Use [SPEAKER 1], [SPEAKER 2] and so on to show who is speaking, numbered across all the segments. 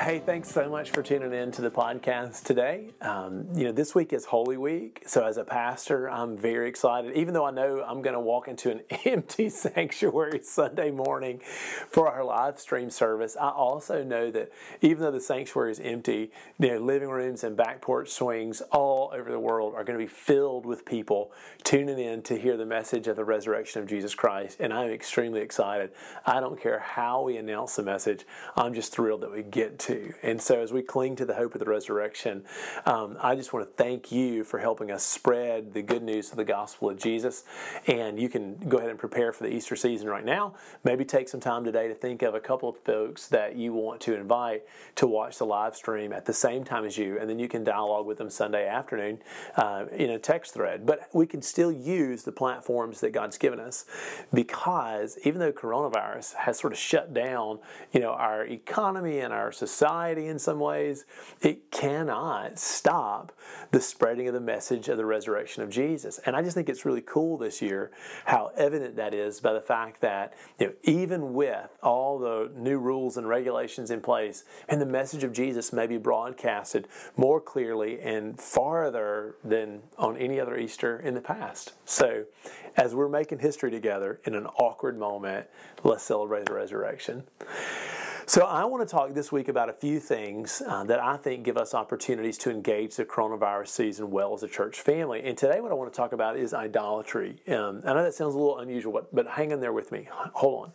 [SPEAKER 1] Hey, thanks so much for tuning in to the podcast today. Um, you know, this week is Holy Week, so as a pastor, I'm very excited. Even though I know I'm going to walk into an empty sanctuary Sunday morning for our live stream service, I also know that even though the sanctuary is empty, you know, living rooms and back porch swings all over the world are going to be filled with people tuning in to hear the message of the resurrection of Jesus Christ, and I'm extremely excited. I don't care how we announce the message; I'm just thrilled that we get to too. And so, as we cling to the hope of the resurrection, um, I just want to thank you for helping us spread the good news of the gospel of Jesus. And you can go ahead and prepare for the Easter season right now. Maybe take some time today to think of a couple of folks that you want to invite to watch the live stream at the same time as you, and then you can dialogue with them Sunday afternoon uh, in a text thread. But we can still use the platforms that God's given us because even though coronavirus has sort of shut down, you know, our economy and our society society in some ways, it cannot stop the spreading of the message of the resurrection of Jesus. And I just think it's really cool this year how evident that is by the fact that you know, even with all the new rules and regulations in place, and the message of Jesus may be broadcasted more clearly and farther than on any other Easter in the past. So, as we're making history together in an awkward moment, let's celebrate the resurrection. So, I want to talk this week about a few things uh, that I think give us opportunities to engage the coronavirus season well as a church family. And today, what I want to talk about is idolatry. Um, I know that sounds a little unusual, but, but hang in there with me. Hold on.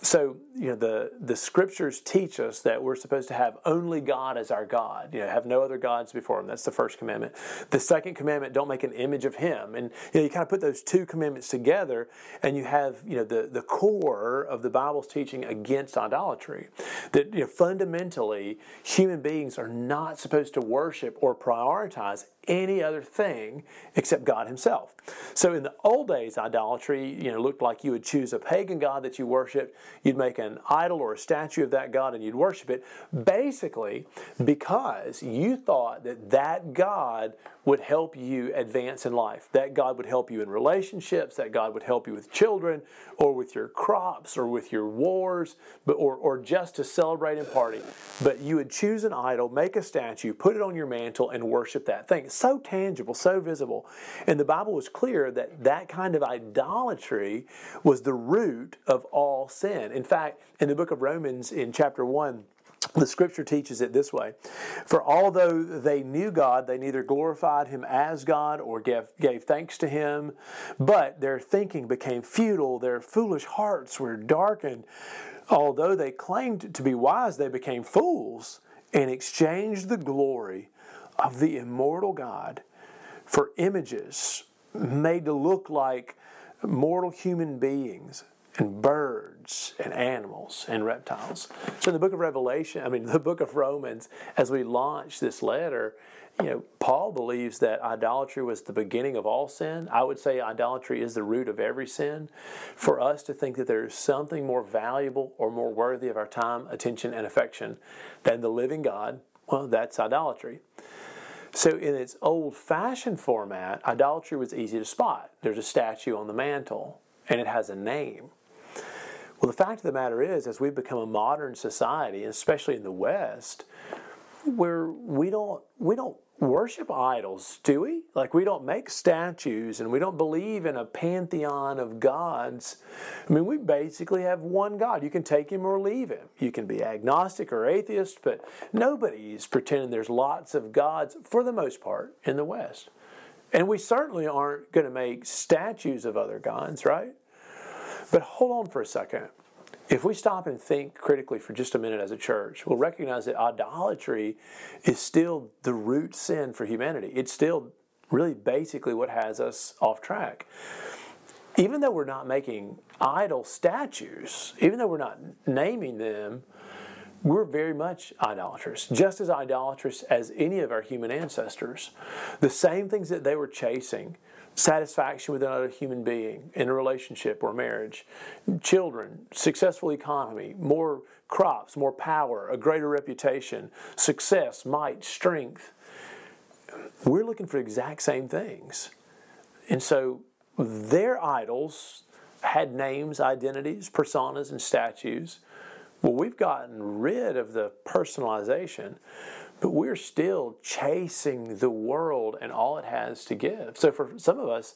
[SPEAKER 1] So, you know, the, the scriptures teach us that we're supposed to have only God as our God, you know, have no other gods before Him. That's the first commandment. The second commandment, don't make an image of Him. And, you know, you kind of put those two commandments together, and you have, you know, the, the core of the Bible's teaching against idolatry that you know, fundamentally human beings are not supposed to worship or prioritize any other thing except God Himself. So in the old days, idolatry, you know, looked like you would choose a pagan god that you worshiped, you'd make an idol or a statue of that god and you'd worship it, basically because you thought that that god would help you advance in life. That God would help you in relationships, that God would help you with children or with your crops or with your wars, but or, or just to celebrate and party. But you would choose an idol, make a statue, put it on your mantle and worship that thing so tangible, so visible. And the Bible was clear that that kind of idolatry was the root of all sin. In fact, in the book of Romans, in chapter 1, the scripture teaches it this way For although they knew God, they neither glorified him as God or gave, gave thanks to him, but their thinking became futile, their foolish hearts were darkened. Although they claimed to be wise, they became fools and exchanged the glory of the immortal God for images made to look like mortal human beings and birds and animals and reptiles. So in the book of Revelation, I mean the book of Romans, as we launch this letter, you know, Paul believes that idolatry was the beginning of all sin. I would say idolatry is the root of every sin. For us to think that there is something more valuable or more worthy of our time, attention, and affection than the living God, well, that's idolatry. So, in its old fashioned format, idolatry was easy to spot. There's a statue on the mantle, and it has a name. Well, the fact of the matter is, as we've become a modern society, especially in the West, where we don't we don't worship idols, do we? Like we don't make statues and we don't believe in a pantheon of gods. I mean, we basically have one God. You can take him or leave him. You can be agnostic or atheist, but nobody's pretending there's lots of gods for the most part in the West. And we certainly aren't going to make statues of other gods, right? But hold on for a second. If we stop and think critically for just a minute as a church, we'll recognize that idolatry is still the root sin for humanity. It's still really basically what has us off track. Even though we're not making idol statues, even though we're not naming them, we're very much idolatrous, just as idolatrous as any of our human ancestors. The same things that they were chasing satisfaction with another human being in a relationship or marriage, children, successful economy, more crops, more power, a greater reputation, success, might, strength. We're looking for the exact same things. And so their idols had names, identities, personas, and statues. Well, we've gotten rid of the personalization, but we're still chasing the world and all it has to give. So for some of us,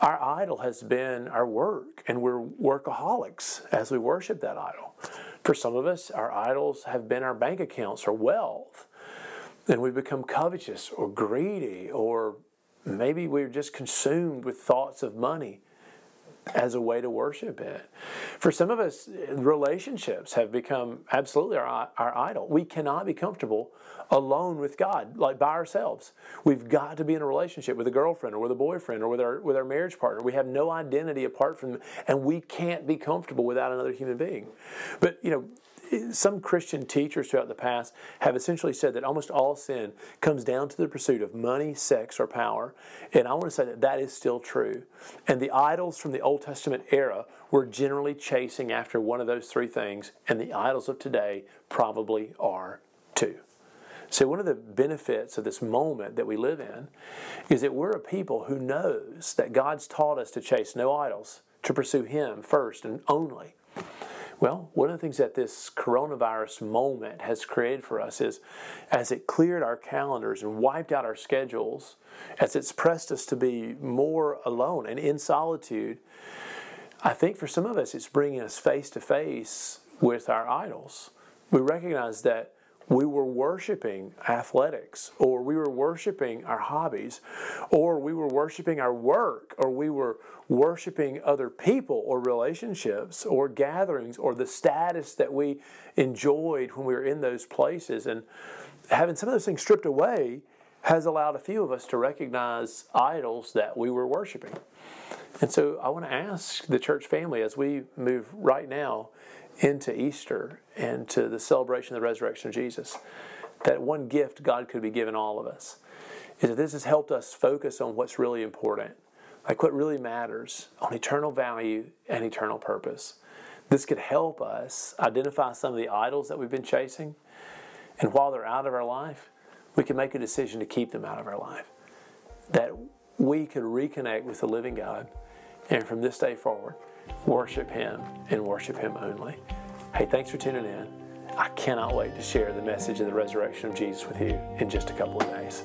[SPEAKER 1] our idol has been our work, and we're workaholics as we worship that idol. For some of us, our idols have been our bank accounts or wealth, and we become covetous or greedy, or maybe we're just consumed with thoughts of money as a way to worship it. For some of us, relationships have become absolutely our, our idol. We cannot be comfortable alone with God, like by ourselves. We've got to be in a relationship with a girlfriend or with a boyfriend or with our with our marriage partner. We have no identity apart from and we can't be comfortable without another human being. But you know, some Christian teachers throughout the past have essentially said that almost all sin comes down to the pursuit of money, sex, or power. And I want to say that that is still true. And the idols from the Old Testament era were generally chasing after one of those three things, and the idols of today probably are too. So, one of the benefits of this moment that we live in is that we're a people who knows that God's taught us to chase no idols, to pursue Him first and only. Well, one of the things that this coronavirus moment has created for us is as it cleared our calendars and wiped out our schedules, as it's pressed us to be more alone and in solitude, I think for some of us it's bringing us face to face with our idols. We recognize that we were worshiping athletics, or we were worshiping our hobbies, or we were worshiping our work, or we were worshiping other people or relationships or gatherings or the status that we enjoyed when we were in those places. And having some of those things stripped away has allowed a few of us to recognize idols that we were worshiping. And so I want to ask the church family as we move right now into Easter and to the celebration of the resurrection of Jesus, that one gift God could be given all of us is that this has helped us focus on what's really important, like what really matters, on eternal value and eternal purpose. This could help us identify some of the idols that we've been chasing, and while they're out of our life, we can make a decision to keep them out of our life. That we could reconnect with the living God, and from this day forward, worship Him and worship Him only. Hey, thanks for tuning in. I cannot wait to share the message of the resurrection of Jesus with you in just a couple of days.